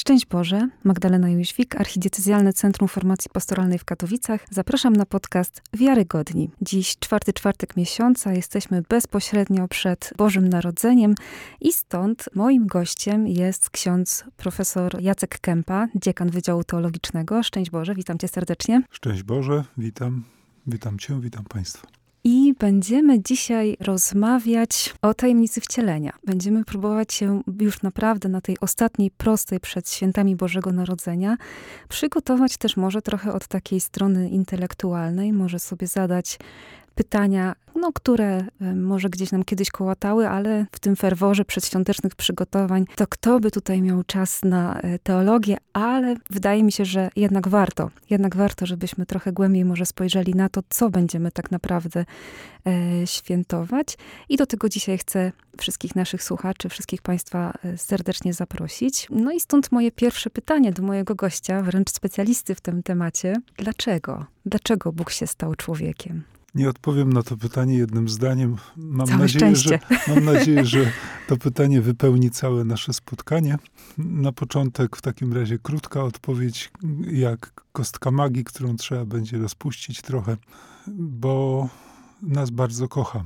Szczęść Boże, Magdalena Jóźwik, Archidiecezjalne Centrum Formacji Pastoralnej w Katowicach. Zapraszam na podcast Wiarygodni. Dziś czwarty czwartek miesiąca, jesteśmy bezpośrednio przed Bożym Narodzeniem i stąd moim gościem jest ksiądz profesor Jacek Kępa, dziekan Wydziału Teologicznego. Szczęść Boże, witam cię serdecznie. Szczęść Boże, witam, witam cię, witam państwa. I będziemy dzisiaj rozmawiać o tajemnicy wcielenia. Będziemy próbować się już naprawdę na tej ostatniej, prostej przed świętami Bożego Narodzenia przygotować też może trochę od takiej strony intelektualnej, może sobie zadać pytania, no, które e, może gdzieś nam kiedyś kołatały, ale w tym ferworze przedświątecznych przygotowań, to kto by tutaj miał czas na e, teologię, ale wydaje mi się, że jednak warto, jednak warto, żebyśmy trochę głębiej może spojrzeli na to, co będziemy tak naprawdę e, świętować. I do tego dzisiaj chcę wszystkich naszych słuchaczy, wszystkich Państwa e, serdecznie zaprosić. No i stąd moje pierwsze pytanie do mojego gościa, wręcz specjalisty w tym temacie. Dlaczego? Dlaczego Bóg się stał człowiekiem? Nie odpowiem na to pytanie jednym zdaniem. Mam całe nadzieję, szczęście. że, mam nadzieję, że to pytanie wypełni całe nasze spotkanie. Na początek w takim razie krótka odpowiedź, jak kostka magii, którą trzeba będzie rozpuścić trochę, bo nas bardzo kocha.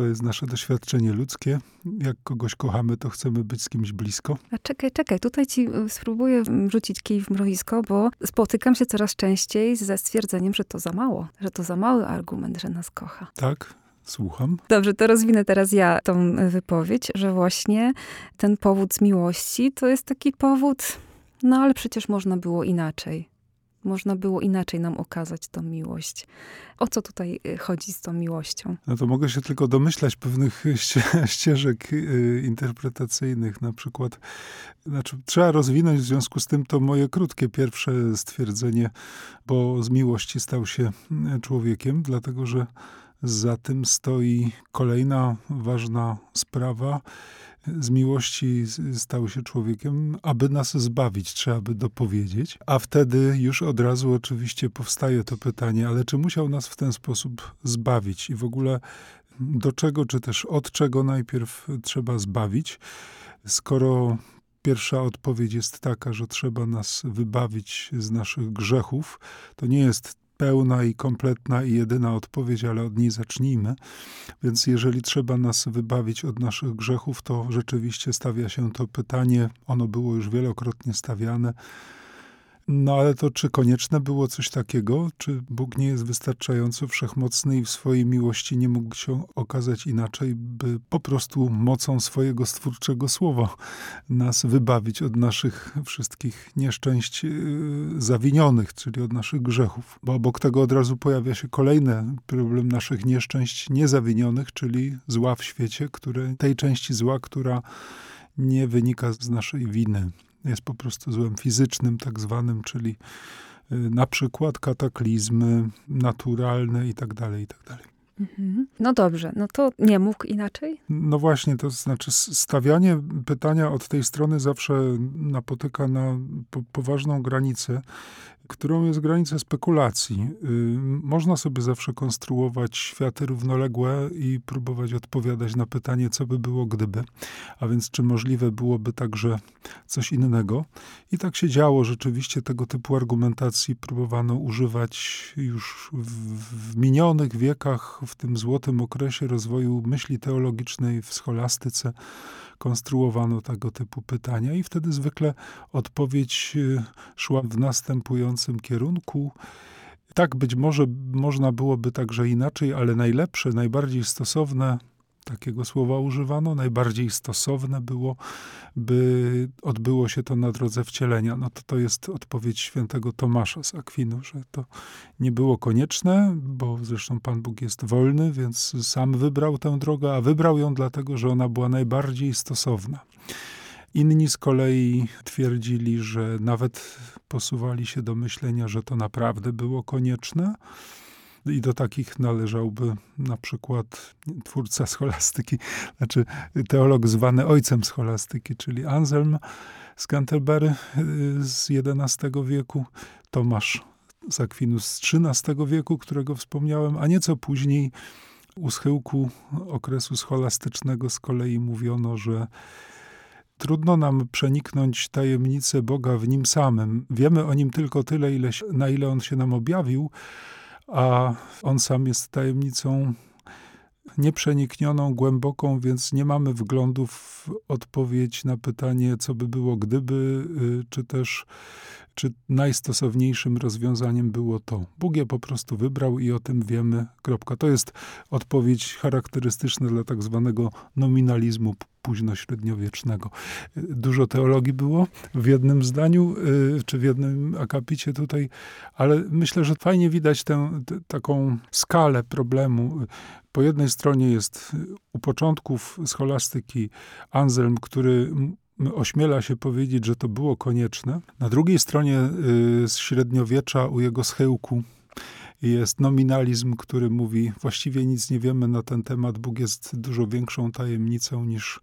To jest nasze doświadczenie ludzkie. Jak kogoś kochamy, to chcemy być z kimś blisko. A czekaj, czekaj, tutaj ci y, spróbuję rzucić kij w mrowisko, bo spotykam się coraz częściej ze stwierdzeniem, że to za mało, że to za mały argument, że nas kocha. Tak, słucham. Dobrze, to rozwinę teraz ja tą y, wypowiedź, że właśnie ten powód z miłości to jest taki powód, no ale przecież można było inaczej. Można było inaczej nam okazać tą miłość. O co tutaj y, chodzi z tą miłością? No to mogę się tylko domyślać pewnych ście, ścieżek y, interpretacyjnych. Na przykład, znaczy, trzeba rozwinąć w związku z tym to moje krótkie pierwsze stwierdzenie, bo z miłości stał się y, człowiekiem, dlatego że za tym stoi kolejna ważna sprawa. Z miłości stał się człowiekiem, aby nas zbawić, trzeba by dopowiedzieć. A wtedy już od razu oczywiście powstaje to pytanie, ale czy musiał nas w ten sposób zbawić? I w ogóle do czego, czy też od czego najpierw trzeba zbawić, skoro Pierwsza odpowiedź jest taka, że trzeba nas wybawić z naszych grzechów. To nie jest pełna i kompletna i jedyna odpowiedź, ale od niej zacznijmy. Więc jeżeli trzeba nas wybawić od naszych grzechów, to rzeczywiście stawia się to pytanie, ono było już wielokrotnie stawiane, no ale to czy konieczne było coś takiego? Czy Bóg nie jest wystarczająco wszechmocny i w swojej miłości nie mógł się okazać inaczej, by po prostu mocą swojego stwórczego słowa nas wybawić od naszych wszystkich nieszczęść yy, zawinionych, czyli od naszych grzechów? Bo obok tego od razu pojawia się kolejny problem naszych nieszczęść niezawinionych, czyli zła w świecie, które, tej części zła, która nie wynika z naszej winy jest po prostu złem fizycznym, tak zwanym, czyli y, na przykład kataklizmy naturalne i tak dalej, i tak dalej. Mhm. No dobrze, no to nie mógł inaczej? No właśnie, to znaczy stawianie pytania od tej strony zawsze napotyka na po, poważną granicę, którą jest granica spekulacji. Y, można sobie zawsze konstruować światy równoległe i próbować odpowiadać na pytanie, co by było gdyby. A więc, czy możliwe byłoby także coś innego. I tak się działo. Rzeczywiście tego typu argumentacji próbowano używać już w, w minionych wiekach, w tym złotym okresie rozwoju myśli teologicznej w scholastyce konstruowano tego typu pytania i wtedy zwykle odpowiedź y, szła w następującym kierunku. Tak, być może można byłoby także inaczej, ale najlepsze, najbardziej stosowne takiego słowa używano, najbardziej stosowne było, by odbyło się to na drodze wcielenia. No to to jest odpowiedź świętego Tomasza z Akwinu, że to nie było konieczne, bo zresztą Pan Bóg jest wolny, więc sam wybrał tę drogę, a wybrał ją dlatego, że ona była najbardziej stosowna. Inni z kolei twierdzili, że nawet posuwali się do myślenia, że to naprawdę było konieczne, i do takich należałby na przykład twórca scholastyki, znaczy teolog zwany ojcem scholastyki, czyli Anselm z Canterbury y, z XI wieku, Tomasz z Akwinu z XIII wieku, którego wspomniałem, a nieco później u schyłku okresu scholastycznego z kolei mówiono, że trudno nam przeniknąć tajemnicę Boga w nim samym. Wiemy o nim tylko tyle, ile, na ile on się nam objawił, a on sam jest tajemnicą nieprzeniknioną, głęboką, więc nie mamy wglądu w odpowiedź na pytanie, co by było gdyby, y, czy też czy najstosowniejszym rozwiązaniem było to. Bóg je po prostu wybrał i o tym wiemy. Kropka. To jest odpowiedź charakterystyczna dla tak zwanego nominalizmu późnośredniowiecznego. Dużo teologii było w jednym zdaniu, y, czy w jednym akapicie tutaj, ale myślę, że fajnie widać tę taką skalę problemu. Po jednej stronie jest u początków scholastyki Anselm, który ośmiela się powiedzieć, że to było konieczne. Na drugiej stronie y, z średniowiecza u jego schyłku jest nominalizm, który mówi, właściwie nic nie wiemy na ten temat, Bóg jest dużo większą tajemnicą niż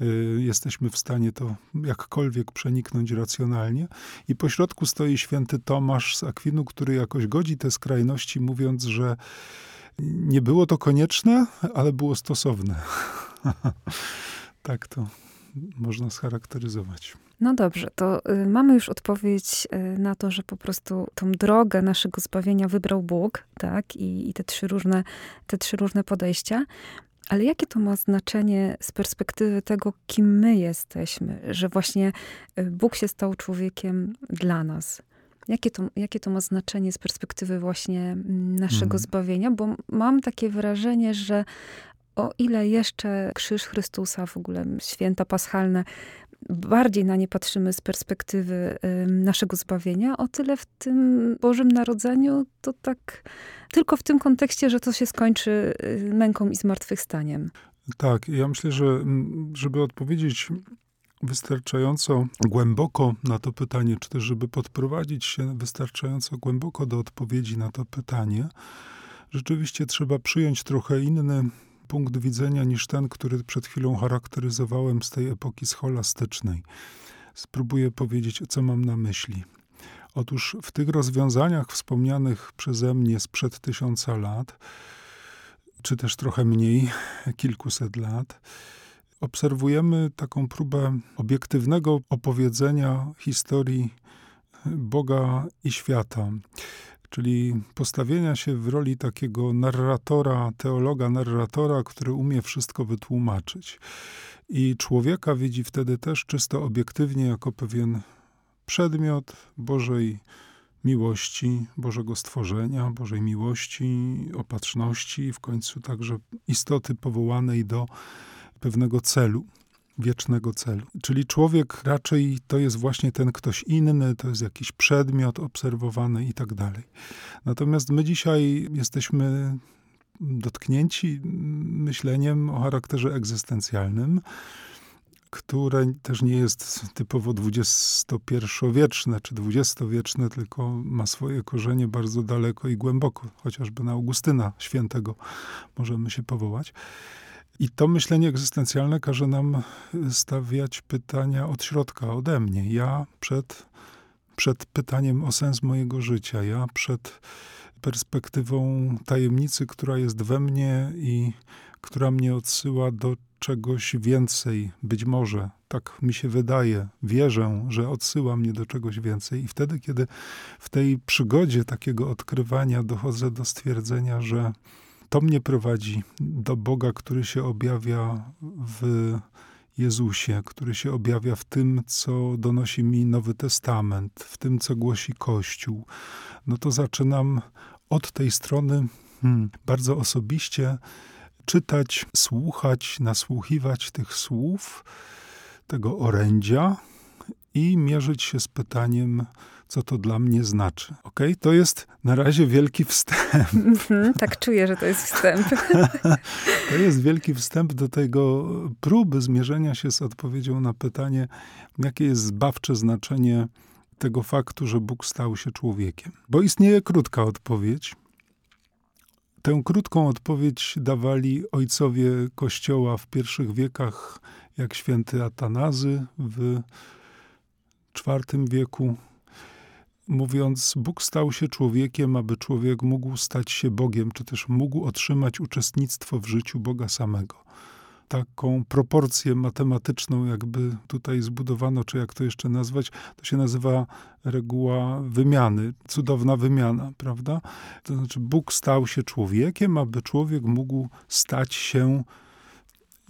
y, jesteśmy w stanie to jakkolwiek przeniknąć racjonalnie. I pośrodku stoi święty Tomasz z Akwinu, który jakoś godzi te skrajności, mówiąc, że nie było to konieczne, ale było stosowne. tak to można scharakteryzować. No dobrze, to y, mamy już odpowiedź y, na to, że po prostu tą drogę naszego zbawienia wybrał Bóg, tak? I, i te, trzy różne, te trzy różne podejścia. Ale jakie to ma znaczenie z perspektywy tego, kim my jesteśmy, że właśnie y, Bóg się stał człowiekiem dla nas? Jakie to, jakie to ma znaczenie z perspektywy właśnie mm, naszego hmm. zbawienia? Bo mam takie wrażenie, że o ile jeszcze krzyż Chrystusa, w ogóle święta paschalne, bardziej na nie patrzymy z perspektywy naszego zbawienia, o tyle w tym Bożym Narodzeniu to tak tylko w tym kontekście, że to się skończy y, męką i zmartwychwstaniem. Tak, ja myślę, że żeby odpowiedzieć wystarczająco głęboko na to pytanie, czy też żeby podprowadzić się wystarczająco głęboko do odpowiedzi na to pytanie, rzeczywiście trzeba przyjąć trochę inny punkt widzenia niż ten, który przed chwilą charakteryzowałem z tej epoki scholastycznej. Spróbuję powiedzieć, co mam na myśli. Otóż w tych rozwiązaniach wspomnianych przeze mnie sprzed tysiąca lat, czy też trochę mniej, kilkuset lat, obserwujemy taką próbę obiektywnego opowiedzenia historii Boga i świata czyli postawienia się w roli takiego narratora, teologa, narratora, który umie wszystko wytłumaczyć. I człowieka widzi wtedy też czysto obiektywnie jako pewien przedmiot Bożej miłości, Bożego stworzenia, Bożej miłości, opatrzności w końcu także istoty powołanej do pewnego celu wiecznego celu. Czyli człowiek raczej to jest właśnie ten ktoś inny, to jest jakiś przedmiot obserwowany i tak dalej. Natomiast my dzisiaj jesteśmy dotknięci myśleniem o charakterze egzystencjalnym, które też nie jest typowo XXI-wieczne czy XX-wieczne, tylko ma swoje korzenie bardzo daleko i głęboko, chociażby na Augustyna Świętego możemy się powołać. I to myślenie egzystencjalne każe nam stawiać pytania od środka, ode mnie. Ja przed, przed pytaniem o sens mojego życia, ja przed perspektywą tajemnicy, która jest we mnie i która mnie odsyła do czegoś więcej, być może, tak mi się wydaje, wierzę, że odsyła mnie do czegoś więcej. I wtedy, kiedy w tej przygodzie takiego odkrywania dochodzę do stwierdzenia, że to mnie prowadzi do Boga, który się objawia w Jezusie, który się objawia w tym, co donosi mi Nowy Testament, w tym, co głosi Kościół. No to zaczynam od tej strony hmm, bardzo osobiście czytać, słuchać, nasłuchiwać tych słów, tego orędzia i mierzyć się z pytaniem, co to dla mnie znaczy. Ok? To jest na razie wielki wstęp. Mhm, tak czuję, że to jest wstęp. to jest wielki wstęp do tego próby zmierzenia się z odpowiedzią na pytanie, jakie jest zbawcze znaczenie tego faktu, że Bóg stał się człowiekiem. Bo istnieje krótka odpowiedź. Tę krótką odpowiedź dawali ojcowie Kościoła w pierwszych wiekach, jak święty Atanazy w IV wieku, mówiąc, Bóg stał się człowiekiem, aby człowiek mógł stać się Bogiem, czy też mógł otrzymać uczestnictwo w życiu Boga samego. taką proporcję matematyczną, jakby tutaj zbudowano, czy jak to jeszcze nazwać, to się nazywa reguła wymiany, cudowna wymiana, prawda? To znaczy, Bóg stał się człowiekiem, aby człowiek mógł stać się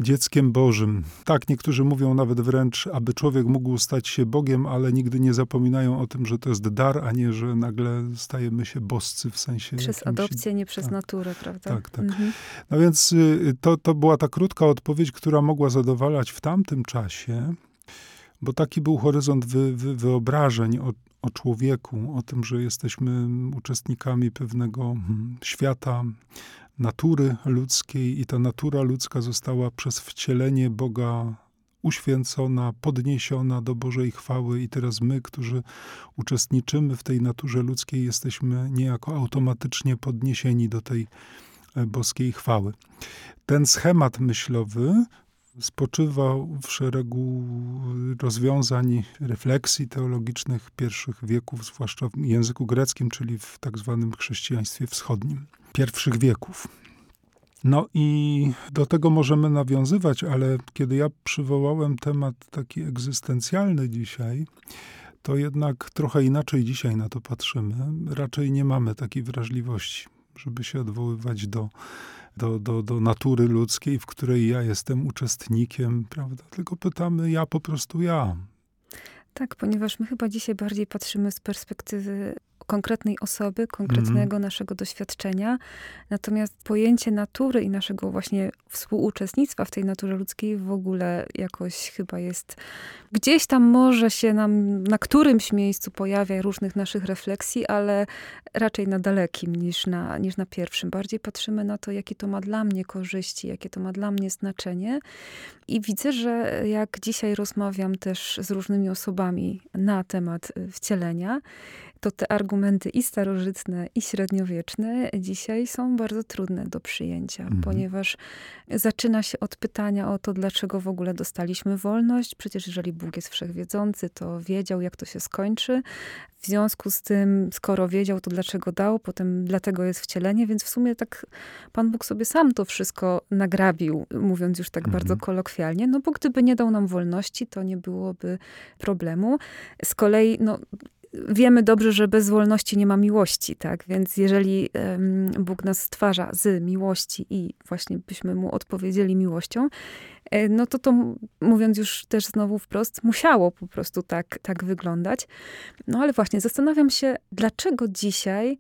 dzieckiem Bożym. Tak, niektórzy mówią nawet wręcz, aby człowiek mógł stać się Bogiem, ale nigdy nie zapominają o tym, że to jest dar, a nie, że nagle stajemy się boscy w sensie. Przez jakimś, adopcję, nie przez tak, naturę, prawda? Tak, tak. Mhm. No więc y, to, to była ta krótka odpowiedź, która mogła zadowalać w tamtym czasie, bo taki był horyzont wy, wy, wyobrażeń o, o człowieku, o tym, że jesteśmy uczestnikami pewnego hmm, świata, natury ludzkiej i ta natura ludzka została przez wcielenie Boga uświęcona, podniesiona do Bożej chwały i teraz my, którzy uczestniczymy w tej naturze ludzkiej, jesteśmy niejako automatycznie podniesieni do tej e, boskiej chwały. Ten schemat myślowy spoczywał w szeregu rozwiązań, refleksji teologicznych pierwszych wieków, zwłaszcza w języku greckim, czyli w tak zwanym chrześcijaństwie wschodnim pierwszych wieków. No i do tego możemy nawiązywać, ale kiedy ja przywołałem temat taki egzystencjalny dzisiaj, to jednak trochę inaczej dzisiaj na to patrzymy. Raczej nie mamy takiej wrażliwości, żeby się odwoływać do, do, do, do natury ludzkiej, w której ja jestem uczestnikiem, prawda? Tylko pytamy ja po prostu ja. Tak, ponieważ my chyba dzisiaj bardziej patrzymy z perspektywy konkretnej osoby, konkretnego mm. naszego doświadczenia. Natomiast pojęcie natury i naszego właśnie współuczestnictwa w tej naturze ludzkiej w ogóle jakoś chyba jest gdzieś tam może się nam na którymś miejscu pojawia różnych naszych refleksji, ale raczej na dalekim niż na, niż na pierwszym. Bardziej patrzymy na to, jakie to ma dla mnie korzyści, jakie to ma dla mnie znaczenie. I widzę, że jak dzisiaj rozmawiam też z różnymi osobami na temat wcielenia, to te argumenty i starożytne, i średniowieczne dzisiaj są bardzo trudne do przyjęcia, mhm. ponieważ zaczyna się od pytania o to, dlaczego w ogóle dostaliśmy wolność. Przecież jeżeli Bóg jest wszechwiedzący, to wiedział, jak to się skończy. W związku z tym, skoro wiedział, to dlaczego dał, potem dlatego jest wcielenie, więc w sumie tak Pan Bóg sobie sam to wszystko nagrabił, mówiąc już tak mhm. bardzo kolokwialnie, no bo gdyby nie dał nam wolności, to nie byłoby problemu. Z kolei, no, wiemy dobrze, że bez wolności nie ma miłości, tak? Więc jeżeli Bóg nas stwarza z miłości i właśnie byśmy mu odpowiedzieli miłością, e, no to to, mówiąc już też znowu wprost, musiało po prostu tak, tak wyglądać. No ale właśnie zastanawiam się, dlaczego dzisiaj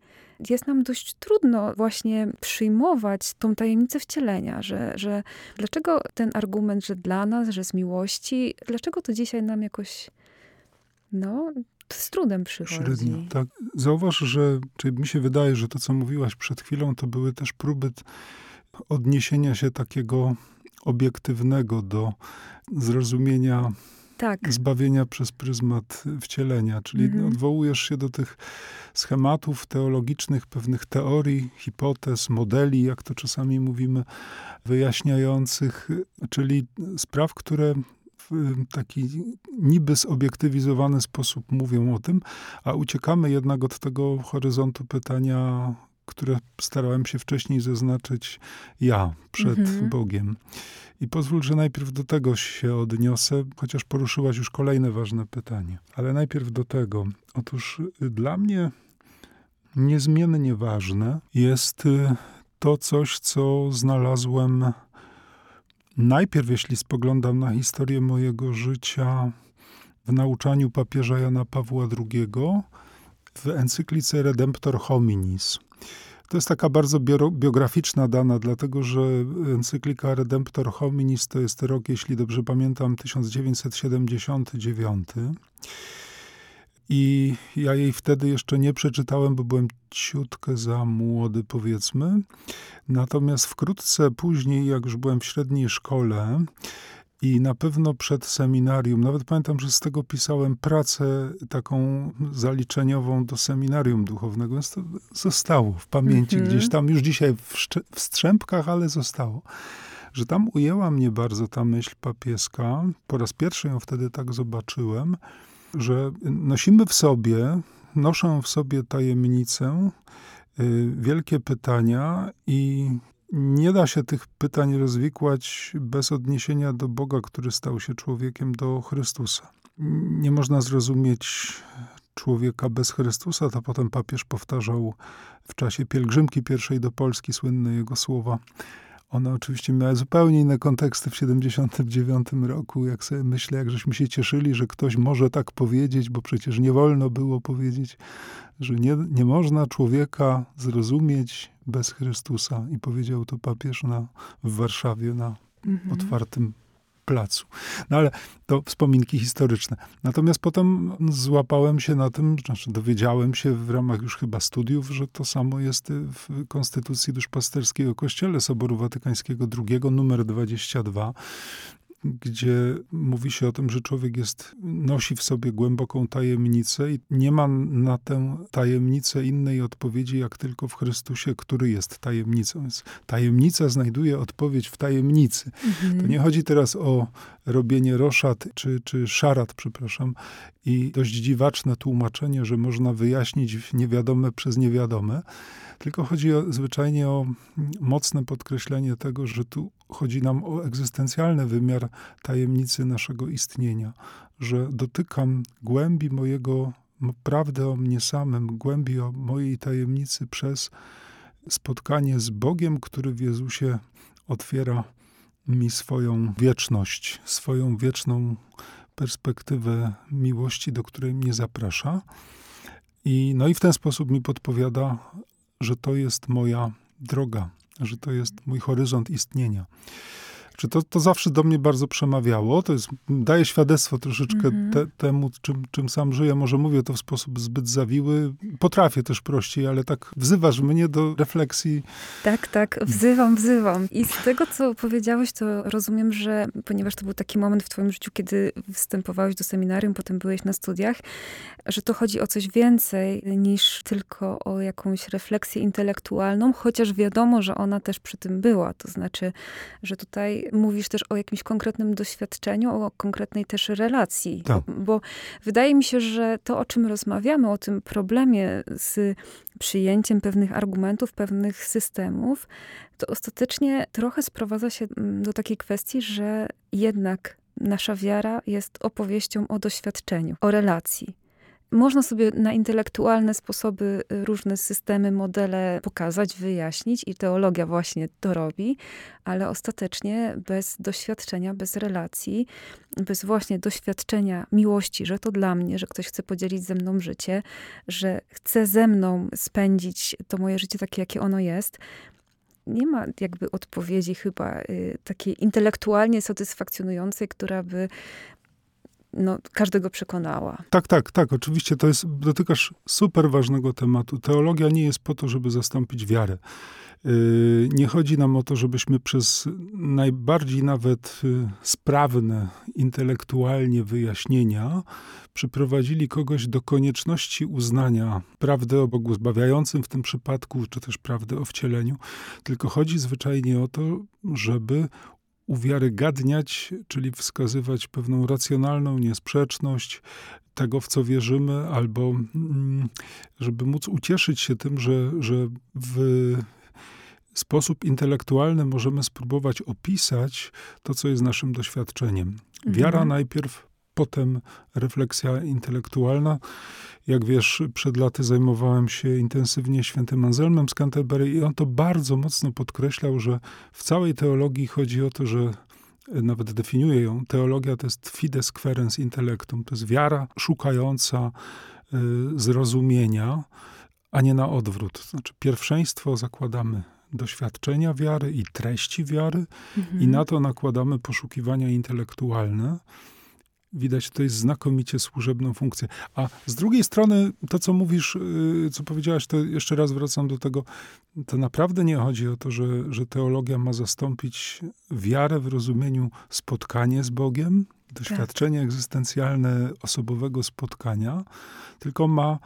jest nam dość trudno właśnie przyjmować tą tajemnicę wcielenia, że, że dlaczego ten argument, że dla nas, że z miłości, dlaczego to dzisiaj nam jakoś no, z trudem przychodzi. Średnio, tak. Zauważ, że czyli mi się wydaje, że to, co mówiłaś przed chwilą, to były też próby odniesienia się takiego obiektywnego do zrozumienia tak. zbawienia przez pryzmat wcielenia. Czyli mhm. odwołujesz się do tych schematów teologicznych, pewnych teorii, hipotez, modeli, jak to czasami mówimy, wyjaśniających, czyli spraw, które w taki niby zobiektywizowany sposób mówią o tym, a uciekamy jednak od tego horyzontu pytania, które starałem się wcześniej zaznaczyć ja przed mhm. Bogiem. I pozwól, że najpierw do tego się odniosę, chociaż poruszyłaś już kolejne ważne pytanie. Ale najpierw do tego. Otóż y, dla mnie niezmiennie ważne jest y, to coś, co znalazłem Najpierw, jeśli spoglądam na historię mojego życia w nauczaniu papieża Jana Pawła II, w encyklice Redemptor Hominis. To jest taka bardzo biograficzna dana, dlatego że encyklika Redemptor Hominis to jest rok, jeśli dobrze pamiętam, 1979. I ja jej wtedy jeszcze nie przeczytałem, bo byłem ciutkę za młody, powiedzmy. Natomiast wkrótce później, jak już byłem w średniej szkole, i na pewno przed seminarium, nawet pamiętam, że z tego pisałem pracę taką zaliczeniową do seminarium duchownego, więc to zostało w pamięci mm -hmm. gdzieś tam, już dzisiaj w, w strzępkach, ale zostało. Że tam ujęła mnie bardzo ta myśl papieska. Po raz pierwszy ją wtedy tak zobaczyłem że nosimy w sobie, noszą w sobie tajemnicę, y, wielkie pytania i nie da się tych pytań rozwikłać bez odniesienia do Boga, który stał się człowiekiem, do Chrystusa. Nie można zrozumieć człowieka bez Chrystusa, to potem papież powtarzał w czasie pielgrzymki pierwszej do Polski słynne jego słowa. One oczywiście miały zupełnie inne konteksty w 79 roku. Jak sobie myślę, jak żeśmy się cieszyli, że ktoś może tak powiedzieć, bo przecież nie wolno było powiedzieć, że nie, nie można człowieka zrozumieć bez Chrystusa. I powiedział to papież na, w Warszawie na mhm. otwartym placu. No ale to wspominki historyczne. Natomiast potem złapałem się na tym, znaczy dowiedziałem się w ramach już chyba studiów, że to samo jest w Konstytucji Duszpasterskiej Kościele Soboru Watykańskiego II, numer 22, gdzie mówi się o tym, że człowiek jest, nosi w sobie głęboką tajemnicę i nie ma na tę tajemnicę innej odpowiedzi, jak tylko w Chrystusie, który jest tajemnicą. Więc tajemnica znajduje odpowiedź w tajemnicy. Mhm. To nie chodzi teraz o robienie roszad, czy, czy szarat, przepraszam, i dość dziwaczne tłumaczenie, że można wyjaśnić niewiadome przez niewiadome, tylko chodzi o, zwyczajnie o mocne podkreślenie tego, że tu chodzi nam o egzystencjalny wymiar tajemnicy naszego istnienia, że dotykam głębi mojego, prawdy o mnie samym, głębi o mojej tajemnicy przez spotkanie z Bogiem, który w Jezusie otwiera mi swoją wieczność, swoją wieczną perspektywę miłości, do której mnie zaprasza. I, no i w ten sposób mi podpowiada, że to jest moja droga, że to jest mój horyzont istnienia. Czy to, to zawsze do mnie bardzo przemawiało. To jest, daje świadectwo troszeczkę mm -hmm. te, temu, czym, czym sam żyję. Może mówię to w sposób zbyt zawiły. Potrafię też prościej, ale tak wzywasz mnie do refleksji. Tak, tak, wzywam, wzywam. I z tego, co powiedziałeś, to rozumiem, że ponieważ to był taki moment w twoim życiu, kiedy wstępowałeś do seminarium, potem byłeś na studiach, że to chodzi o coś więcej niż tylko o jakąś refleksję intelektualną, chociaż wiadomo, że ona też przy tym była. To znaczy, że tutaj mówisz też o jakimś konkretnym doświadczeniu, o konkretnej też relacji. Tak. Bo wydaje mi się, że to, o czym rozmawiamy, o tym problemie z przyjęciem pewnych argumentów, pewnych systemów, to ostatecznie trochę sprowadza się mm, do takiej kwestii, że jednak nasza wiara jest opowieścią o doświadczeniu, o relacji. Można sobie na intelektualne sposoby y, różne systemy, modele pokazać, wyjaśnić i teologia właśnie to robi, ale ostatecznie bez doświadczenia, bez relacji, bez właśnie doświadczenia miłości, że to dla mnie, że ktoś chce podzielić ze mną życie, że chce ze mną spędzić to moje życie takie, jakie ono jest, nie ma jakby odpowiedzi chyba y, takiej intelektualnie satysfakcjonującej, która by no, każdego przekonała. Tak, tak, tak. Oczywiście to jest, dotykasz super ważnego tematu. Teologia nie jest po to, żeby zastąpić wiarę. Yy, nie chodzi nam o to, żebyśmy przez najbardziej nawet y, sprawne intelektualnie wyjaśnienia przyprowadzili kogoś do konieczności uznania prawdy o Bogu zbawiającym w tym przypadku, czy też prawdy o wcieleniu, tylko chodzi zwyczajnie o to, żeby uwiarygadniać, czyli wskazywać pewną racjonalną niesprzeczność tego, w co wierzymy, albo mm, żeby móc ucieszyć się tym, że, że w sposób intelektualny możemy spróbować opisać to, co jest naszym doświadczeniem. Wiara mhm. najpierw, potem refleksja intelektualna. Jak wiesz, przed laty zajmowałem się intensywnie świętym Anselmem z Canterbury i on to bardzo mocno podkreślał, że w całej teologii chodzi o to, że e, nawet definiuje ją, teologia to jest fides querens intellectum, to jest wiara szukająca y, zrozumienia, a nie na odwrót. Znaczy pierwszeństwo zakładamy doświadczenia wiary i treści wiary mhm. i na to nakładamy poszukiwania intelektualne widać tutaj znakomicie służebną funkcję. A z drugiej strony, to co mówisz, y, co powiedziałaś, to jeszcze raz wracam do tego, to naprawdę nie chodzi o to, że, że teologia ma zastąpić wiarę w rozumieniu spotkanie z Bogiem, doświadczenie tak. egzystencjalne osobowego spotkania, tylko ma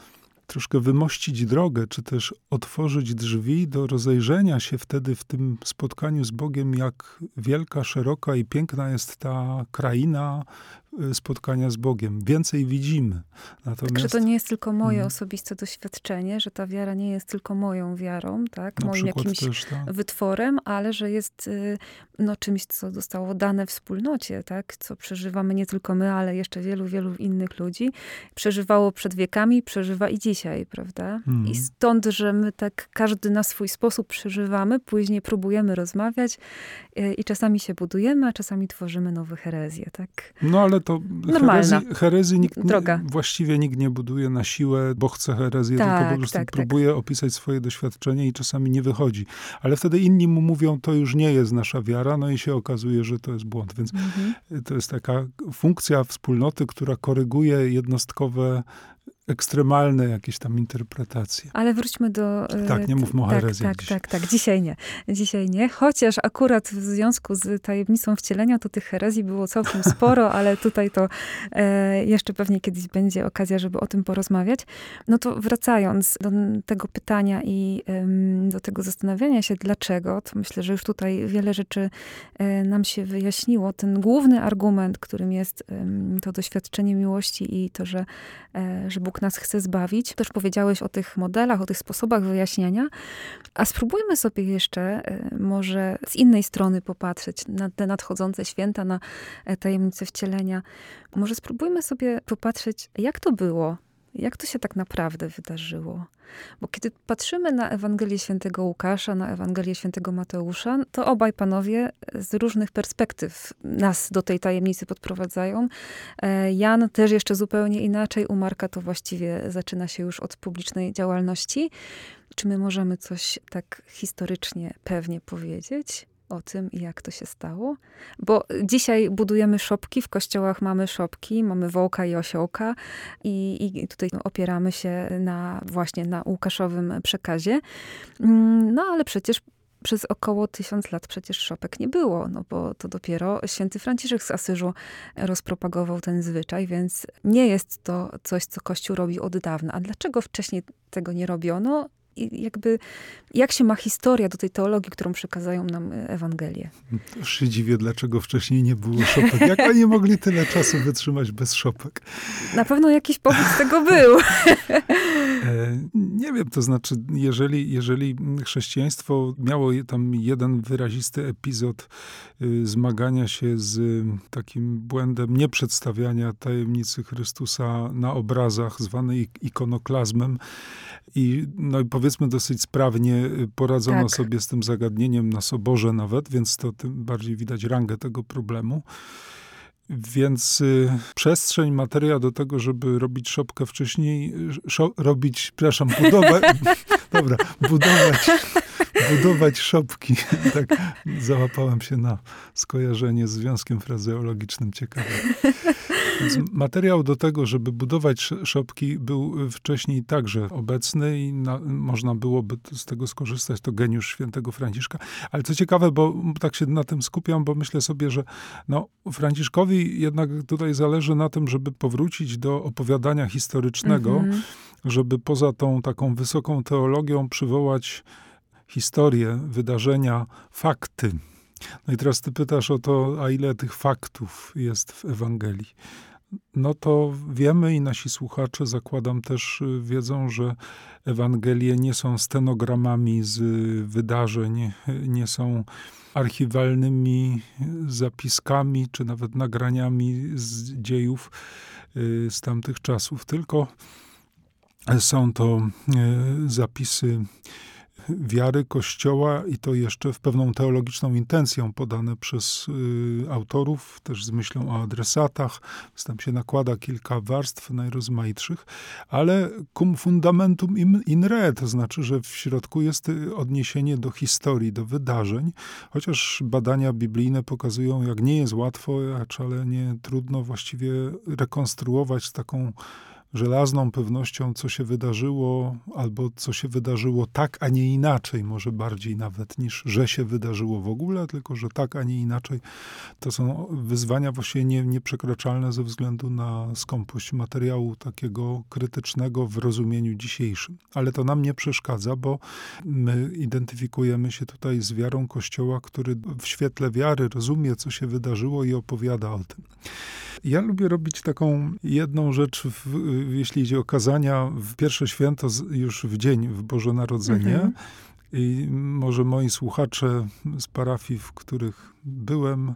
troszkę wymościć drogę, czy też otworzyć drzwi do rozejrzenia się wtedy w tym spotkaniu z Bogiem, jak wielka, szeroka i piękna jest ta kraina, spotkania z Bogiem. Więcej widzimy. Natomiast... Także to nie jest tylko moje hmm. osobiste doświadczenie, że ta wiara nie jest tylko moją wiarą, tak? Na moim jakimś też, tak. wytworem, ale że jest y, no, czymś, co zostało dane wspólnocie, tak? Co przeżywamy nie tylko my, ale jeszcze wielu, wielu innych ludzi. Przeżywało przed wiekami, przeżywa i dzisiaj, prawda? Hmm. I stąd, że my tak każdy na swój sposób przeżywamy, później próbujemy rozmawiać y, i czasami się budujemy, a czasami tworzymy nowe herezje, tak? No ale to herezji, herezji nikt nie, właściwie nikt nie buduje na siłę, bo chce herezję, tak, tylko po prostu tak, tak. próbuje tak. opisać swoje doświadczenie i czasami nie wychodzi. Ale wtedy inni mu mówią, to już nie jest nasza wiara, no i się okazuje, że to jest błąd. Więc mhm. to jest taka funkcja wspólnoty, która koryguje jednostkowe ekstremalne jakieś tam interpretacje. Ale wróćmy do... Tak, nie mówmy o tak, herezji Tak, tak, tak. Dzisiaj nie. Dzisiaj nie. Chociaż akurat w związku z tajemnicą wcielenia to tych herezji było całkiem sporo, ale tutaj to e, jeszcze pewnie kiedyś będzie okazja, żeby o tym porozmawiać. No to wracając do tego pytania i e, do tego zastanawiania się, dlaczego, to myślę, że już tutaj wiele rzeczy e, nam się wyjaśniło. Ten główny argument, którym jest to doświadczenie miłości i to, że, e, że Bóg Bóg nas chce zbawić. Też powiedziałeś o tych modelach, o tych sposobach wyjaśniania. A spróbujmy sobie jeszcze e, może z innej strony popatrzeć na te nadchodzące święta, na e, tajemnice wcielenia. Może spróbujmy sobie popatrzeć, jak to było jak to się tak naprawdę wydarzyło? Bo kiedy patrzymy na Ewangelię Świętego Łukasza, na Ewangelię Świętego Mateusza, to obaj panowie z różnych perspektyw nas do tej tajemnicy podprowadzają. E, Jan też jeszcze zupełnie inaczej, u Marka to właściwie zaczyna się już od publicznej działalności. Czy my możemy coś tak historycznie pewnie powiedzieć? O tym, jak to się stało. Bo dzisiaj budujemy szopki, w kościołach mamy szopki, mamy wołka i osiołka i, i tutaj opieramy się na właśnie na Łukaszowym przekazie. Mm, no ale przecież przez około tysiąc lat przecież szopek nie było, no bo to dopiero święty Franciszek z Asyżu rozpropagował ten zwyczaj, więc nie jest to coś, co Kościół robi od dawna. A dlaczego wcześniej tego nie robiono? Jakby jak się ma historia do tej teologii, którą przekazają nam e, Ewangelie. Już się dziwię, dlaczego wcześniej nie było szopek. Jak oni mogli tyle czasu wytrzymać bez szopek? Na pewno jakiś powód z tego był. E, nie wiem, to znaczy, jeżeli, jeżeli chrześcijaństwo miało tam jeden wyrazisty epizod y, zmagania się z takim błędem nieprzedstawiania tajemnicy Chrystusa na obrazach, zwany ikonoklazmem, i, no i powiedzmy dosyć sprawnie y, poradzono tak. sobie z tym zagadnieniem na soborze nawet, więc to tym bardziej widać rangę tego problemu. Więc y, przestrzeń, materia do tego, żeby robić szopkę wcześniej, szo, robić, przepraszam, budować, dobra, budować, budować szopki. tak załapałem się na skojarzenie z związkiem frazeologicznym ciekawym. Więc materiał do tego, żeby budować szopki był wcześniej także obecny i na, można byłoby z tego skorzystać. To geniusz świętego Franciszka. Ale co ciekawe, bo tak się na tym skupiam, bo myślę sobie, że no, Franciszkowi jednak tutaj zależy na tym, żeby powrócić do opowiadania historycznego, mhm. żeby poza tą taką wysoką teologią przywołać historię, wydarzenia, fakty. No i teraz ty pytasz o to, a ile tych faktów jest w Ewangelii. No to wiemy i nasi słuchacze, zakładam też, y, wiedzą, że Ewangelie nie są stenogramami z wydarzeń, nie są archiwalnymi zapiskami, czy nawet nagraniami z dziejów y, z tamtych czasów, tylko są to y, zapisy wiary Kościoła i to jeszcze w pewną teologiczną intencją podane przez y, autorów, też z myślą o adresatach. Tam się nakłada kilka warstw najrozmaitszych, ale cum fundamentum in re, to znaczy, że w środku jest y, odniesienie do historii, do wydarzeń, chociaż badania biblijne pokazują, jak nie jest łatwo, a wcale nie trudno właściwie rekonstruować taką żelazną pewnością, co się wydarzyło, albo co się wydarzyło tak, a nie inaczej, może bardziej nawet niż, że się wydarzyło w ogóle, tylko że tak, a nie inaczej. To są wyzwania właściwie nie, nieprzekraczalne ze względu na skąpość materiału takiego krytycznego w rozumieniu dzisiejszym. Ale to nam nie przeszkadza, bo my identyfikujemy się tutaj z wiarą Kościoła, który w świetle wiary rozumie, co się wydarzyło i opowiada o tym. Ja lubię robić taką jedną rzecz, w, jeśli idzie o kazania w pierwsze święto, już w dzień, w Boże Narodzenie. Mhm. I może moi słuchacze z parafii, w których byłem,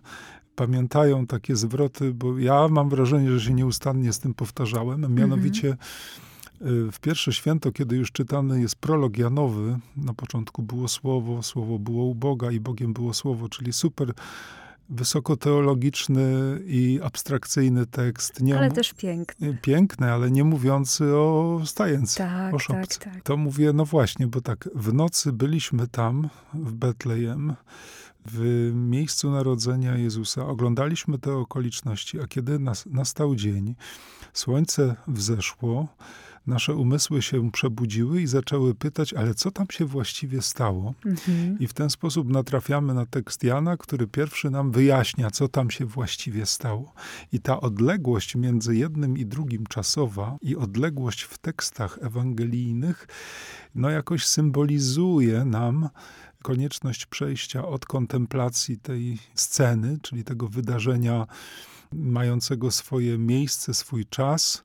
pamiętają takie zwroty, bo ja mam wrażenie, że się nieustannie z tym powtarzałem. Mianowicie mhm. w pierwsze święto, kiedy już czytany jest prolog Janowy, na początku było słowo, słowo było u Boga i Bogiem było słowo, czyli super wysokoteologiczny i abstrakcyjny tekst. Nie ale też piękny. Piękny, ale nie mówiący o stajence, tak, o szopce. Tak, tak. To mówię, no właśnie, bo tak, w nocy byliśmy tam, w Betlejem, w miejscu narodzenia Jezusa. Oglądaliśmy te okoliczności, a kiedy nas, nastał dzień, słońce wzeszło, nasze umysły się przebudziły i zaczęły pytać, ale co tam się właściwie stało? Mhm. I w ten sposób natrafiamy na tekst Jana, który pierwszy nam wyjaśnia, co tam się właściwie stało. I ta odległość między jednym i drugim czasowa i odległość w tekstach ewangelijnych, no jakoś symbolizuje nam konieczność przejścia od kontemplacji tej sceny, czyli tego wydarzenia mającego swoje miejsce, swój czas,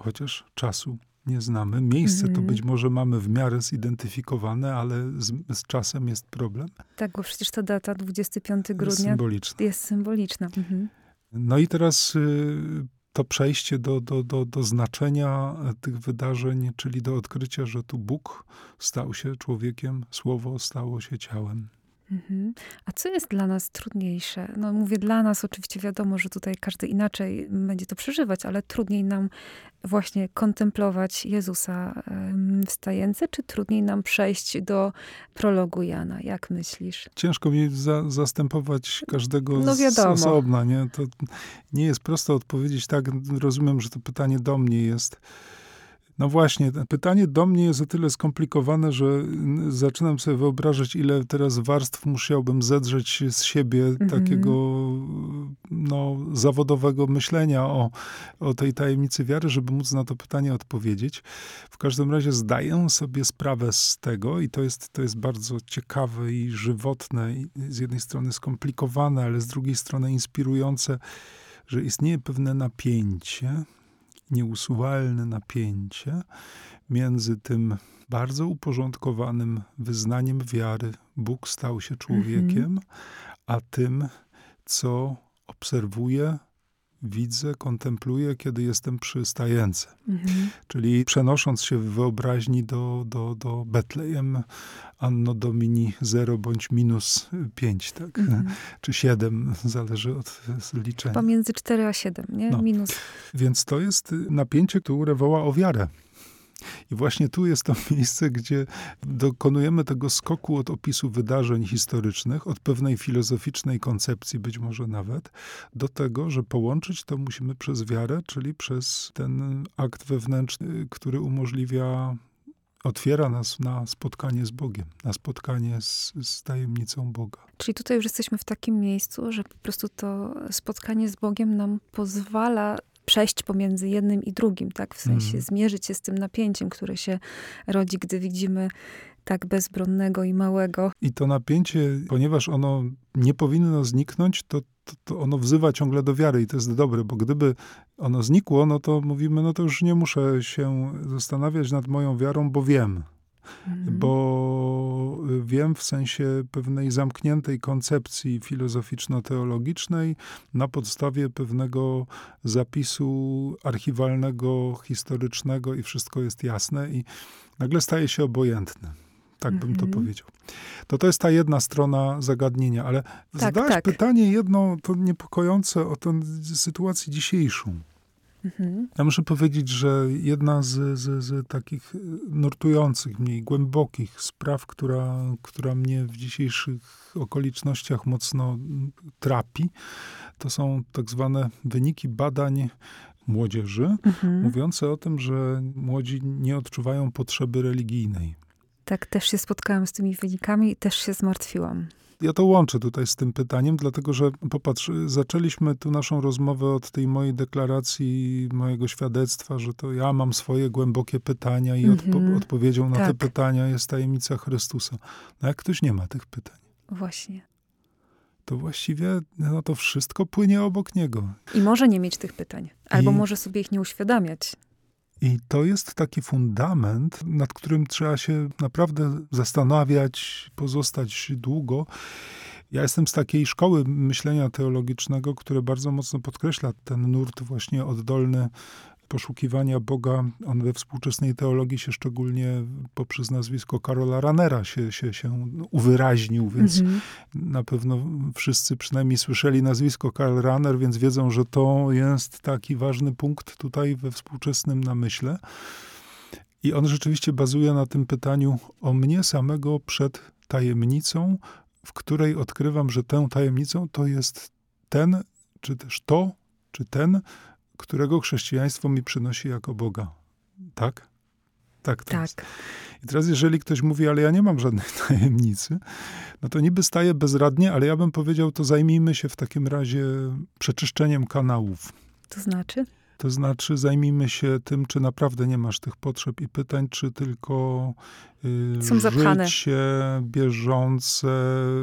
chociaż czasu nie znamy. Miejsce to mhm. być może mamy w miarę zidentyfikowane, ale z, z, czasem jest problem. Tak, bo przecież ta data 25 grudnia jest symboliczna. Jest symboliczna. Mhm. No i teraz y, to przejście do, do, do, do znaczenia tych wydarzeń, czyli do odkrycia, że tu Bóg stał się człowiekiem, Słowo stało się ciałem. Mhm. A co jest dla nas trudniejsze? No mówię dla nas, oczywiście wiadomo, że tutaj każdy inaczej będzie to przeżywać, ale trudniej nam właśnie kontemplować Jezusa w stajence, czy trudniej nam przejść do prologu Jana? Jak myślisz? Ciężko mi za, zastępować każdego no z osobna. Nie? To nie jest prosto odpowiedzieć tak. Rozumiem, że to pytanie do mnie jest. No właśnie, pytanie do mnie jest o tyle skomplikowane, że zaczynam sobie wyobrażać, ile teraz warstw musiałbym zedrzeć z siebie mhm. takiego no, zawodowego myślenia o, o tej tajemnicy wiary, żeby móc na to pytanie odpowiedzieć. W każdym razie zdaję sobie sprawę z tego i to jest, to jest bardzo ciekawe i żywotne, i z jednej strony skomplikowane, ale z drugiej strony inspirujące, że istnieje pewne napięcie, nieusuwalne napięcie między tym bardzo uporządkowanym wyznaniem wiary, Bóg stał się człowiekiem, mm -hmm. a tym, co obserwuję, widzę, kontempluję, kiedy jestem przy stajence. Mhm. Czyli przenosząc się w wyobraźni do, do, do Betlejem, Anno Domini 0 bądź minus 5, tak? Mhm. Czy 7, zależy od liczenia. Pomiędzy 4 a 7, nie? No. Minus. Więc to jest napięcie, które woła o wiarę. I właśnie tu jest to miejsce, gdzie dokonujemy tego skoku od opisu wydarzeń historycznych, od pewnej filozoficznej koncepcji, być może nawet, do tego, że połączyć to musimy przez wiarę, czyli przez ten akt wewnętrzny, który umożliwia otwiera nas na spotkanie z Bogiem, na spotkanie z, z, tajemnicą Boga. Czyli tutaj już jesteśmy w takim miejscu, że po prostu to spotkanie z Bogiem nam pozwala przejść pomiędzy jednym i drugim, tak? W sensie mm. zmierzyć się z tym napięciem, które się rodzi, gdy widzimy tak bezbronnego i małego. I to napięcie, ponieważ ono nie powinno zniknąć, to, to, to, ono wzywa ciągle do wiary i to jest dobre, bo gdyby ono znikło, no to mówimy, no to już nie muszę się zastanawiać nad moją wiarą, bo wiem. Mhm. Bo wiem w sensie pewnej zamkniętej koncepcji filozoficzno-teologicznej na podstawie pewnego zapisu archiwalnego, historycznego i wszystko jest jasne i nagle staje się obojętne. Tak bym to mhm. powiedział. To to jest ta jedna strona zagadnienia, ale tak, zadałeś tak. pytanie jedno, to niepokojące o tę sytuację dzisiejszą. Mhm. Ja muszę powiedzieć, że jedna z, z, z, takich nurtujących mnie, głębokich spraw, która, która mnie w dzisiejszych okolicznościach mocno trapi, to są tak zwane wyniki badań młodzieży, mhm. mówiące o tym, że młodzi nie odczuwają potrzeby religijnej. Tak, też się spotkałam z tymi wynikami i też się zmartwiłam. Ja to łączę tutaj z tym pytaniem, dlatego że popatrz, zaczęliśmy tu naszą rozmowę od tej mojej deklaracji, mojego świadectwa, że to ja mam swoje głębokie pytania i odpo mhm. odpowiedzią na tak. te pytania jest tajemnica Chrystusa. No jak ktoś nie ma tych pytań? Właśnie. To właściwie no to wszystko płynie obok niego. I może nie mieć tych pytań, albo I... może sobie ich nie uświadamiać. I to jest taki fundament, nad którym trzeba się naprawdę zastanawiać, pozostać długo. Ja jestem z takiej szkoły myślenia teologicznego, które bardzo mocno podkreśla ten nurt właśnie oddolny poszukiwania Boga, on we współczesnej teologii się szczególnie poprzez nazwisko Karola Ranera się, się, się uwyraźnił, więc mm -hmm. na pewno wszyscy przynajmniej słyszeli nazwisko Karl Raner, więc wiedzą, że to jest taki ważny punkt tutaj we współczesnym namyśle. I on rzeczywiście bazuje na tym pytaniu o mnie samego przed tajemnicą, w której odkrywam, że tę tajemnicą to jest ten, czy też to, czy ten, którego chrześcijaństwo mi przynosi jako Boga. Tak? Tak, tak. Jest. I teraz, jeżeli ktoś mówi, ale ja nie mam żadnej tajemnicy, no to niby staje bezradnie, ale ja bym powiedział, to zajmijmy się w takim razie przeczyszczeniem kanałów. To znaczy? To znaczy, zajmijmy się tym, czy naprawdę nie masz tych potrzeb i pytań, czy tylko yy, Są zapchane. życie bieżące,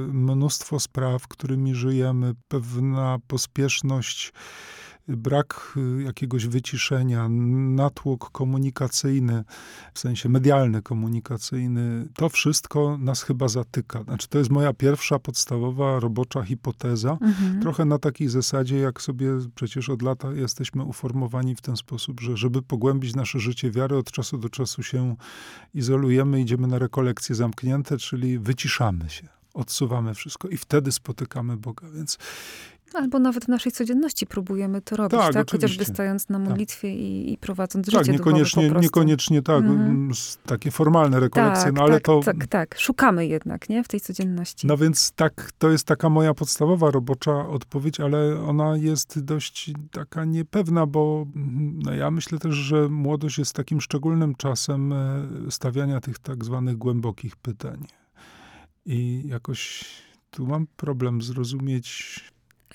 mnóstwo spraw, którymi żyjemy, pewna pospieszność brak y, jakiegoś wyciszenia, natłok komunikacyjny, w sensie medialny, komunikacyjny, to wszystko nas chyba zatyka. Znaczy, to jest moja pierwsza podstawowa robocza hipoteza. Mhm. Trochę na takiej zasadzie, jak sobie przecież od lata jesteśmy uformowani w ten sposób, że żeby pogłębić nasze życie wiary, od czasu do czasu się izolujemy, idziemy na rekolekcje zamknięte, czyli wyciszamy się odsuwamy wszystko i wtedy spotykamy Boga. Więc Albo nawet w naszej codzienności próbujemy to robić, tak? tak? Chociażby stając na tak. modlitwie tak. i, i, prowadząc tak, życie niekoniecznie, niekoniecznie tak, mhm. takie formalne rekolekcje, tak, no ale tak, to... Tak, tak, szukamy jednak, nie? W tej codzienności. No więc tak, to jest taka moja podstawowa robocza odpowiedź, ale ona jest dość taka niepewna, bo no ja myślę też, że młodość jest takim szczególnym czasem e, stawiania tych tak zwanych głębokich pytań. I jakoś tu mam problem zrozumieć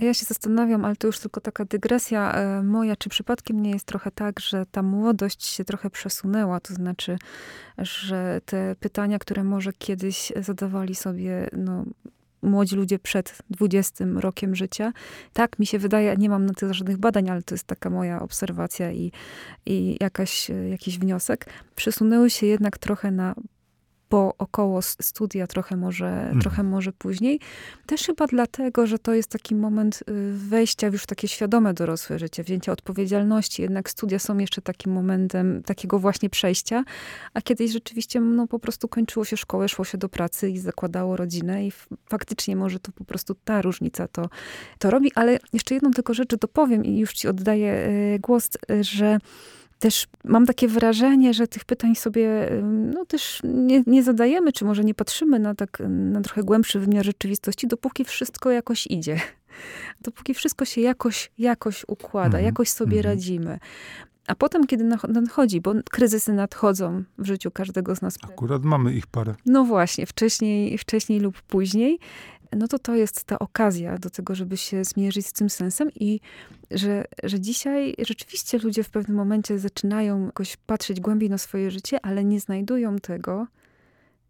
ja się zastanawiam, ale to już tylko taka dygresja e, moja, czy przypadkiem nie jest trochę tak, że ta młodość się trochę przesunęła, to znaczy, że te pytania, które może kiedyś zadawali sobie no, młodzi ludzie przed 20 rokiem życia. Tak mi się wydaje, nie mam na to żadnych badań, ale to jest taka moja obserwacja i, i jakaś, jakiś wniosek. Przesunęły się jednak trochę na po około studia, trochę może, mhm. trochę może później. Też chyba dlatego, że to jest taki moment y, wejścia w już takie świadome dorosłe życie, wzięcia odpowiedzialności. Jednak studia są jeszcze takim momentem takiego właśnie przejścia, a kiedyś rzeczywiście no, po prostu kończyło się szkołę, szło się do pracy i zakładało rodzinę i faktycznie może to po prostu ta różnica to, to robi. Ale jeszcze jedną tylko rzecz dopowiem i już ci oddaję y, głos, y, że też mam takie wrażenie, że tych pytań sobie no, też nie, nie, zadajemy, czy może nie patrzymy na, tak, na trochę głębszy wymiar rzeczywistości, dopóki wszystko jakoś idzie. Dopóki wszystko się jakoś, jakoś układa, mhm. jakoś sobie mhm. radzimy. A potem, kiedy nadchodzi, bo kryzysy nadchodzą w życiu każdego z nas. Akurat mamy ich parę. No właśnie, wcześniej, wcześniej lub później no to to jest ta okazja do tego, żeby się zmierzyć z tym sensem i że, że dzisiaj rzeczywiście ludzie w pewnym momencie zaczynają jakoś patrzeć głębiej na swoje życie, ale nie znajdują tego,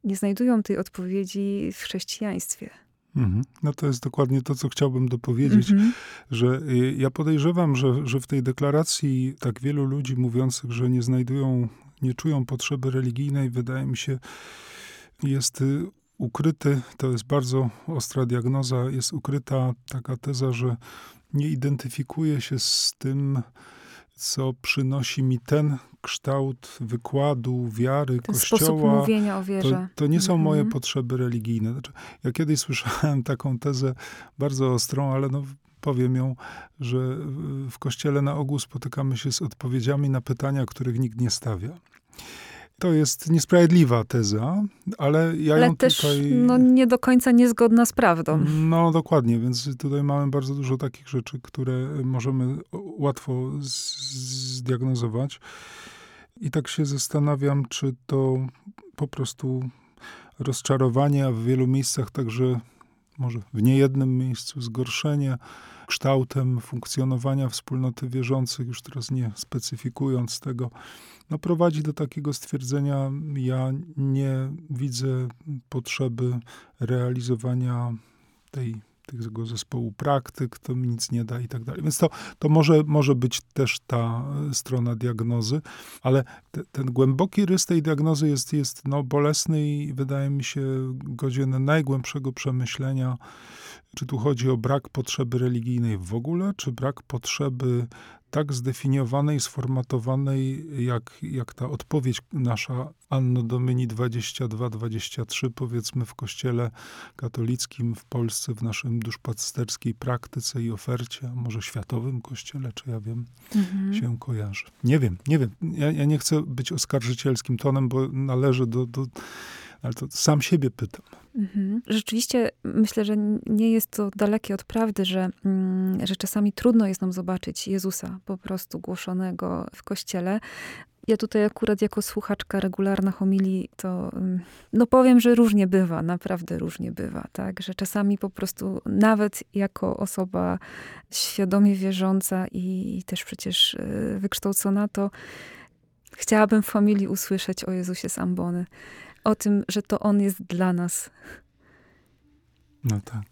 nie znajdują tej odpowiedzi w chrześcijaństwie. Mhm. No to jest dokładnie to, co chciałbym dopowiedzieć, mhm. że y, ja podejrzewam, że, że w tej deklaracji tak wielu ludzi mówiących, że nie znajdują, nie czują potrzeby religijnej, wydaje mi się, jest y, ukryty, to jest bardzo ostra diagnoza, jest ukryta taka teza, że nie identyfikuje się z tym, co przynosi mi ten kształt wykładu, wiary, ten kościoła. Sposób mówienia o wierze. To, to nie są moje mhm. potrzeby religijne. Znaczy, ja kiedyś słyszałem taką tezę bardzo ostrą, ale no, powiem ją, że w kościele na ogół spotykamy się z odpowiedziami na pytania, których nikt nie stawia. To jest niesprawiedliwa teza, ale ja ale ją też tutaj... no, nie do końca niezgodna z prawdą. No dokładnie, więc tutaj mamy bardzo dużo takich rzeczy, które możemy łatwo zdiagnozować. I tak się zastanawiam, czy to po prostu rozczarowanie, a w wielu miejscach także może w niejednym miejscu zgorszenie kształtem funkcjonowania wspólnoty wierzących, już teraz nie specyfikując tego, no prowadzi do takiego stwierdzenia, ja nie widzę potrzeby realizowania tej tego zespołu praktyk, to mi nic nie da i tak dalej. Więc to, to może, może być też ta strona diagnozy, ale te, ten głęboki rys tej diagnozy jest, jest no, bolesny i wydaje mi się godzien najgłębszego przemyślenia, czy tu chodzi o brak potrzeby religijnej w ogóle, czy brak potrzeby tak zdefiniowanej, sformatowanej, jak, jak ta odpowiedź nasza Anno Domini 22-23, powiedzmy w kościele katolickim w Polsce, w naszym duszpasterskiej praktyce i ofercie, a może światowym kościele, czy ja wiem, mhm. się kojarzy. Nie wiem, nie wiem. Ja, ja, nie chcę być oskarżycielskim tonem, bo należy do, do ale to sam siebie pytam. Mhm. Rzeczywiście myślę, że nie jest to dalekie od prawdy, że, mm, że czasami trudno jest nam zobaczyć Jezusa po prostu głoszonego w kościele. Ja tutaj akurat jako słuchaczka regularna homilii, to mm, no powiem, że różnie bywa, naprawdę różnie bywa, tak? Że czasami po prostu nawet jako osoba świadomie wierząca i też przecież y, wykształcona, to chciałabym w familii usłyszeć o Jezusie z ambony o tym, że to On jest dla nas. No tak.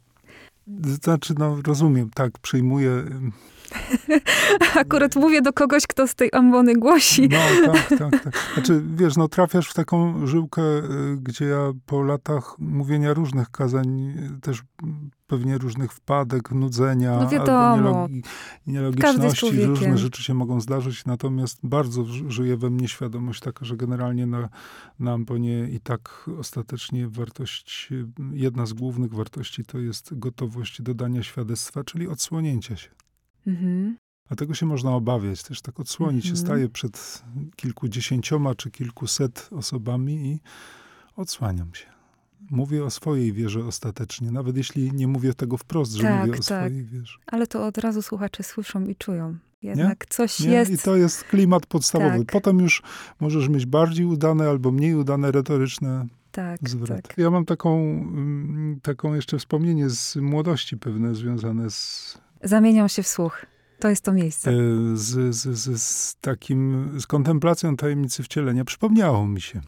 Znaczy, no rozumiem, tak, przyjmuję. Akurat mówię do kogoś, kto z tej ambony głosi. No tak, tak, tak. Znaczy, wiesz, no trafiasz w taką żyłkę, y, gdzie ja po latach mówienia różnych kazań y, też pewnie różnych wpadek, nudzenia, no wiadomo, nielogiczności, różne rzeczy się mogą zdarzyć, natomiast bardzo żyje we mnie świadomość taka, że generalnie na, na Ambonie i tak ostatecznie wartość, jedna z głównych wartości to jest gotowość dodania świadectwa, czyli odsłonięcia się. Mhm. A tego się można obawiać, też tak odsłonić mhm. się staje przed kilkudziesięcioma czy kilkuset osobami i odsłaniam się mówię o swojej wierze ostatecznie, nawet jeśli nie mówię tego wprost, że tak, mówię o tak. swojej wierze. Ale to od razu słuchacze słyszą i czują. Jednak nie? coś nie? jest. I to jest klimat podstawowy. Tak. Potem już możesz mieć bardziej udane albo mniej udane retoryczne tak, zwroty. Tak. Ja mam taką, mm, taką jeszcze wspomnienie z młodości pewne związane z... Zamieniam się w słuch. To jest to miejsce. E, z, z, z, z takim, z kontemplacją tajemnicy wcielenia. Przypomniało mi się.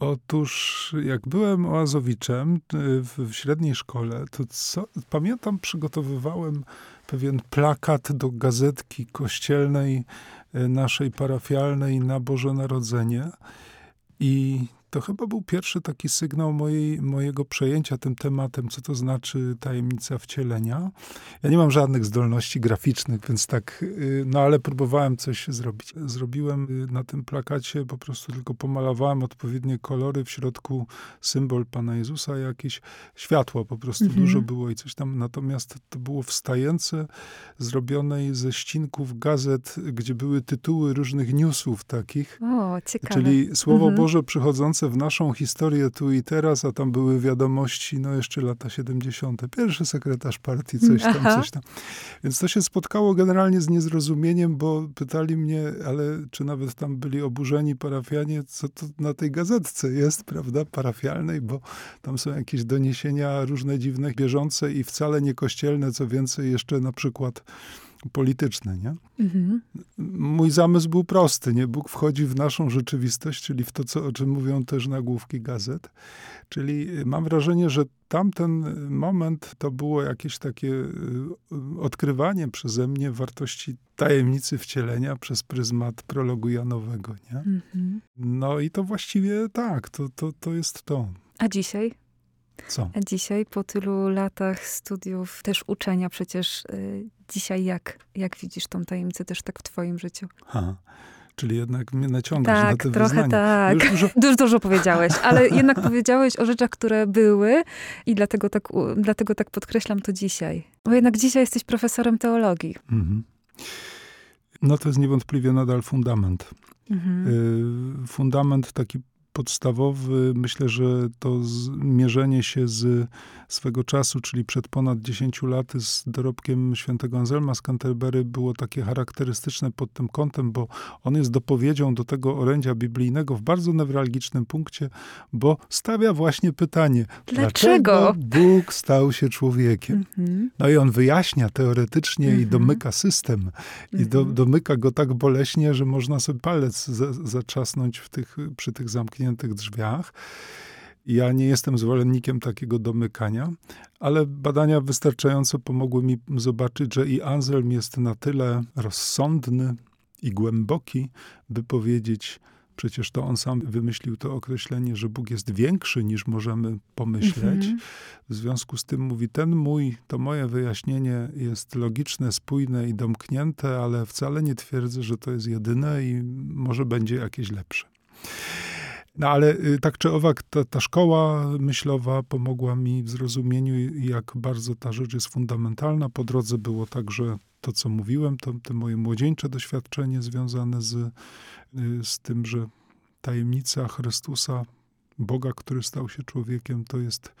Otóż, jak byłem oazowiczem y, w, w średniej szkole, to co, pamiętam, przygotowywałem pewien plakat do gazetki kościelnej y, naszej parafialnej na Boże Narodzenie. I to chyba był pierwszy taki sygnał mojej, mojego przejęcia tym tematem, co to znaczy tajemnica wcielenia. Ja nie mam żadnych zdolności graficznych, więc tak, y, no ale próbowałem coś zrobić. Zrobiłem y, na tym plakacie, po prostu tylko pomalowałem odpowiednie kolory, w środku symbol Pana Jezusa, jakieś światło po prostu mhm. dużo było i coś tam. Natomiast to było wstające, zrobione ze ścinków gazet, gdzie były tytuły różnych newsów takich. O, ciekawe. Czyli Słowo mhm. Boże przychodzące w naszą historię tu i teraz, a tam były wiadomości, no jeszcze lata 70. Pierwszy sekretarz partii, coś tam, Aha. coś tam. Więc to się spotkało generalnie z niezrozumieniem, bo pytali mnie, ale czy nawet tam byli oburzeni parafianie, co to na tej gazetce jest, prawda, parafialnej, bo tam są jakieś doniesienia różne dziwne, bieżące i wcale nie kościelne, co więcej jeszcze na przykład polityczne, nie? Mhm. Mój zamysł był prosty, nie? Bóg wchodzi w naszą rzeczywistość, czyli w to, co, o czym mówią też nagłówki gazet. Czyli mam wrażenie, że tamten moment to było jakieś takie y, odkrywanie przeze mnie wartości tajemnicy wcielenia przez pryzmat prologu Janowego, nie? Mhm. No i to właściwie tak, to, to, to jest to. A dzisiaj? Co? Dzisiaj, po tylu latach studiów, też uczenia przecież, y, dzisiaj jak, jak widzisz tą tajemnicę też tak w twoim życiu? Ha. Czyli jednak mnie naciągasz tak, na te trochę wyznania. tak. Już dużo... dużo, dużo powiedziałeś, ale jednak powiedziałeś o rzeczach, które były i dlatego tak, dlatego tak podkreślam to dzisiaj. Bo jednak dzisiaj jesteś profesorem teologii. Mhm. No to jest niewątpliwie nadal fundament. Mhm. fundament taki podstawowy, myślę, że to mierzenie się z swego czasu, czyli przed ponad 10 laty z dorobkiem świętego Anselma z Canterbury było takie charakterystyczne pod tym kątem, bo on jest dopowiedzią do tego orędzia biblijnego w bardzo newralgicznym punkcie, bo stawia właśnie pytanie, dlaczego, dlaczego Bóg stał się człowiekiem? Mhm. No i on wyjaśnia teoretycznie i mhm. domyka system. I do, mhm. domyka go tak boleśnie, że można sobie palec za, zaczasnąć w tych, przy tych zamkniętych drzwiach. Ja nie jestem zwolennikiem takiego domykania, ale badania wystarczająco pomogły mi zobaczyć, że i Anselm jest na tyle rozsądny i głęboki, by powiedzieć, przecież to on sam wymyślił to określenie, że Bóg jest większy niż możemy pomyśleć. Mhm. W związku z tym mówi, ten mój, to moje wyjaśnienie jest logiczne, spójne i domknięte, ale wcale nie twierdzę, że to jest jedyne i może będzie jakieś lepsze. No ale y, tak czy owak, ta, ta szkoła myślowa pomogła mi w zrozumieniu, jak bardzo ta rzecz jest fundamentalna. Po drodze było także to, co mówiłem, to, to moje młodzieńcze doświadczenie związane z, y, z tym, że tajemnica Chrystusa, Boga, który stał się człowiekiem, to jest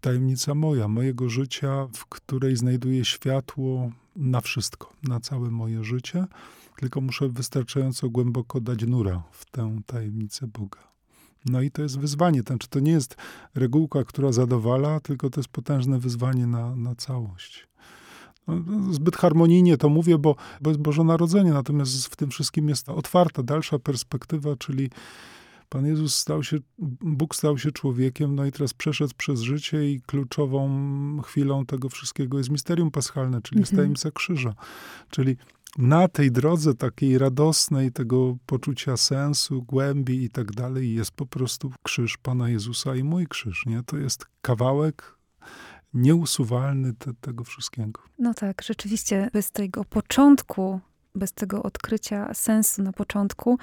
tajemnica moja, mojego życia, w której znajduję światło na wszystko, na całe moje życie tylko muszę wystarczająco głęboko dać nura w tę tajemnicę Boga. No i to jest wyzwanie. Znaczy, to nie jest regułka, która zadowala, tylko to jest potężne wyzwanie na, na całość. No, no, zbyt harmonijnie to mówię, bo, bo jest Boże Narodzenie, natomiast w tym wszystkim jest otwarta, dalsza perspektywa, czyli Pan Jezus stał się, Bóg stał się człowiekiem, no i teraz przeszedł przez życie i kluczową chwilą tego wszystkiego jest misterium paschalne, czyli mhm. tajemnica krzyża. Czyli na tej drodze takiej radosnej, tego poczucia sensu, głębi i tak dalej, jest po prostu krzyż Pana Jezusa i mój krzyż. Nie? To jest kawałek nieusuwalny te, tego wszystkiego. No tak, rzeczywiście bez tego początku bez tego odkrycia sensu na początku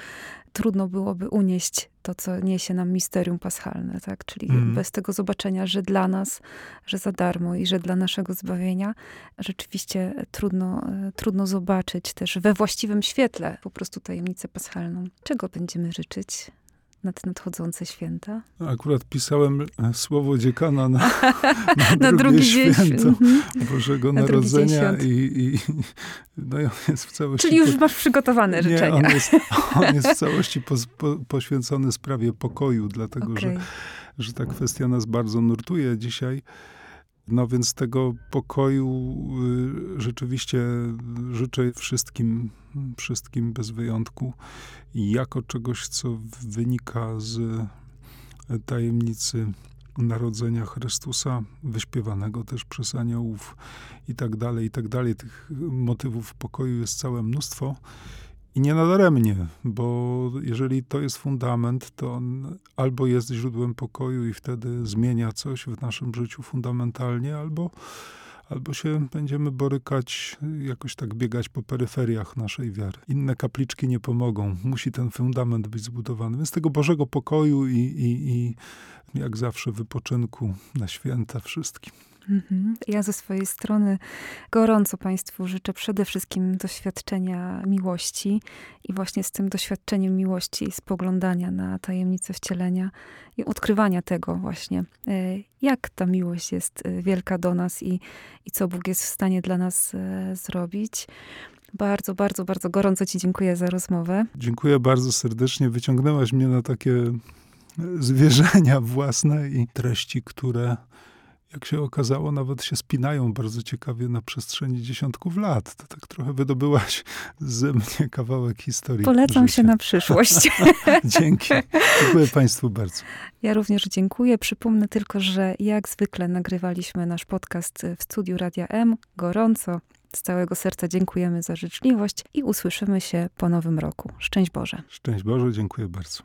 trudno byłoby unieść to, co niesie nam misterium paschalne, tak? Czyli mm. bez tego zobaczenia, że dla nas, że za darmo i że dla naszego zbawienia, rzeczywiście trudno, trudno zobaczyć też we właściwym świetle po prostu tajemnicę paschalną. Czego będziemy życzyć na te nadchodzące święta? Akurat pisałem e, słowo dziekana na, na, na drugie święto mhm. Bożego na Narodzenia i, i, no i on jest w całości... Czyli już masz przygotowane życzenia. Nie, on jest, on jest w całości po, po, poświęcony sprawie pokoju, dlatego okay. że, że ta kwestia nas bardzo nurtuje dzisiaj. No więc tego pokoju y, rzeczywiście życzę wszystkim, wszystkim bez wyjątku, jako czegoś, co wynika z tajemnicy narodzenia Chrystusa, wyśpiewanego też przez aniołów i tak dalej, i tak dalej. Tych motywów pokoju jest całe mnóstwo. I nie nadaremnie, bo jeżeli to jest fundament, to on albo jest źródłem pokoju i wtedy zmienia coś w naszym życiu fundamentalnie, albo, albo się będziemy borykać, jakoś tak biegać po peryferiach naszej wiary. Inne kapliczki nie pomogą. Musi ten fundament być zbudowany. Więc tego Bożego pokoju i, i, i jak zawsze wypoczynku na święta wszystkim. Mhm. Ja ze swojej strony gorąco Państwu życzę przede wszystkim doświadczenia miłości i właśnie z tym doświadczeniem miłości, spoglądania na tajemnicę wcielenia i odkrywania tego właśnie, e, jak ta miłość jest e, wielka do nas i, i co Bóg jest w stanie dla nas e, zrobić. Bardzo, bardzo, bardzo gorąco Ci dziękuję za rozmowę. Dziękuję bardzo serdecznie. Wyciągnęłaś mnie na takie zwierzenia własne i treści, które jak się okazało, nawet się spinają bardzo ciekawie na przestrzeni dziesiątków lat. To tak trochę wydobyłaś ze mnie kawałek historii. Polecam życia. się na przyszłość. Dzięki. Dziękuję Państwu bardzo. Ja również dziękuję. Przypomnę tylko, że jak zwykle nagrywaliśmy nasz podcast w studiu Radia M. Gorąco. Z całego serca dziękujemy za życzliwość i usłyszymy się po nowym roku. Szczęść Boże. Szczęść Boże, dziękuję bardzo.